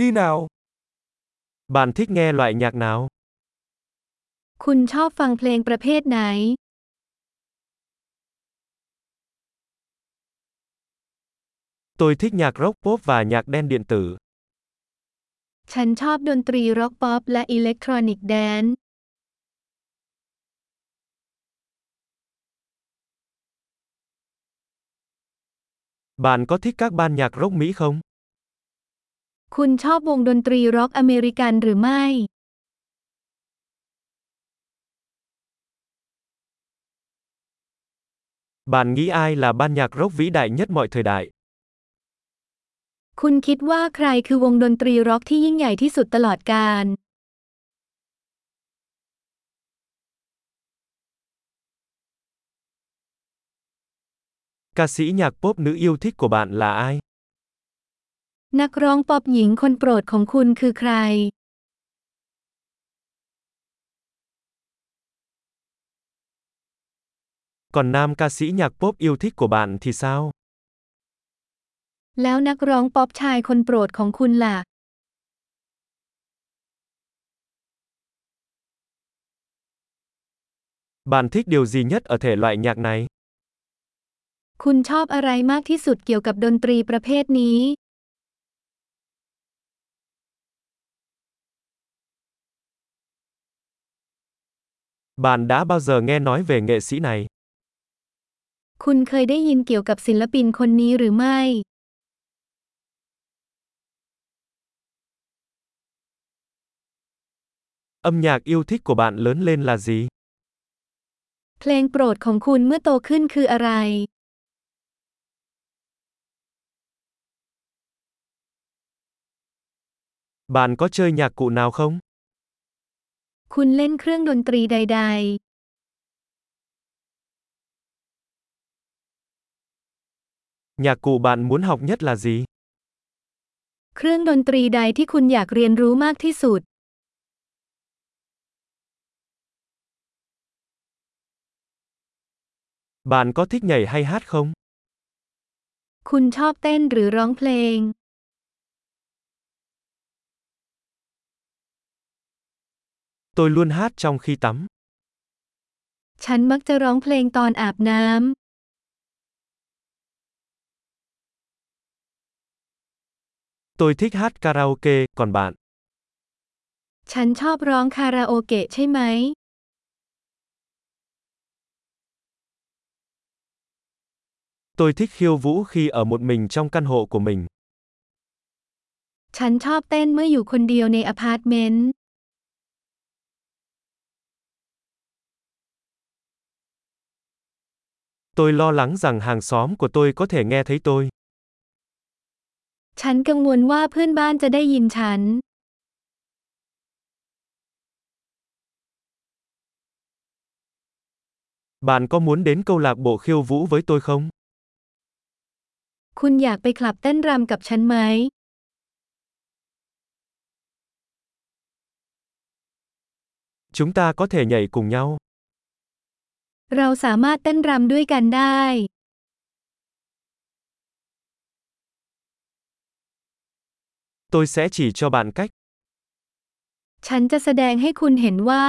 đi nào. Bạn thích nghe loại nhạc nào? คุณชอบฟังเพลงประเภทไหน Tôi thích nhạc rock pop và nhạc đen điện tử. ฉันชอบดนตรีร็อกป๊อปและอิเล็กทรอนิกส์แดนซ์ Bạn có thích các ban nhạc rock Mỹ không? คุณชอบวงดนตรีร็อกอเมริกันหรือไม่ Bạn nghĩ ai là ban nhạc rock vĩ đại nhất mọi thời đại? คุณคิดว่าใครคือวงดนตรีร็อกที่ยิ่งใหญ่ที่สุดตลอดกาล Ca sĩ nhạc pop nữ yêu thích của bạn là ai? นักร้องป๊อปหญิงคนโปรดของคุณคือใคร Còn nam ca sĩ nhạc pop yêu thích của bạn thì sao? แล้วนักร้องป๊อปชายคนโปรดของคุณล่ะ Bạn thích điều gì nhất ở thể loại nhạc này? คุณชอบอะไรมากที่สุดเกี่ยวกับดนตรีประเภทนี้ Bạn đã bao giờ nghe nói về nghệ sĩ này? คุณเคยได้ยินเกี่ยวกับศิลปินคนนี้หรือไม่ Âm nhạc yêu thích của bạn lớn lên là gì? เพลงโปรดของคุณเมื่อโตขึ้นคืออะไร Bạn có chơi nhạc cụ nào không? คุณเล่นเครื่องดนตรีใด Nhạc cụ bạn muốn học nhất là gì? ๆ เครื่องดนตรีใดที่คุณอยากเรียนรู้มากที่สุด Bạn có thích nhảy hay hát không? คุณชอบเต้นหรือร้องเพลง Tôi luôn hát trong khi tắm. ฉันมักจะร้องเพลงตอนอาบน้ Tôi thích hát karaoke, còn bạn? ำ ฉันชอบร้องคาราโอเกะใช่ไหม Tôi thích khiêu vũ khi ở một mình trong căn hộ của mình. ฉันชอบเต้นเมื่ออยู่คนเดียวในอพาร์ตเมนต์ Tôi lo lắng rằng hàng xóm của tôi có thể nghe thấy tôi. ฉันกังวลว่าเพื่อนบ้านจะได้ยินฉัน Bạn có muốn đến câu lạc bộ khiêu vũ với tôi không? คุณอยากไปคลับเต้นรำกับฉันไหม Chúng ta có thể nhảy cùng nhau. เราสามารถเต้นรำด้วยกันได้ Tôi sẽ chỉ cho bạn cách. ฉันจะแสดงให้คุณเห็นว่า